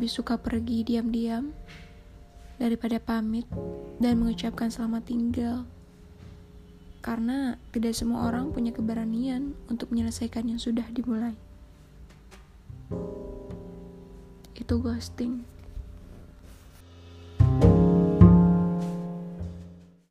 lebih suka pergi diam-diam daripada pamit dan mengucapkan selamat tinggal. Karena tidak semua orang punya keberanian untuk menyelesaikan yang sudah dimulai. Itu ghosting.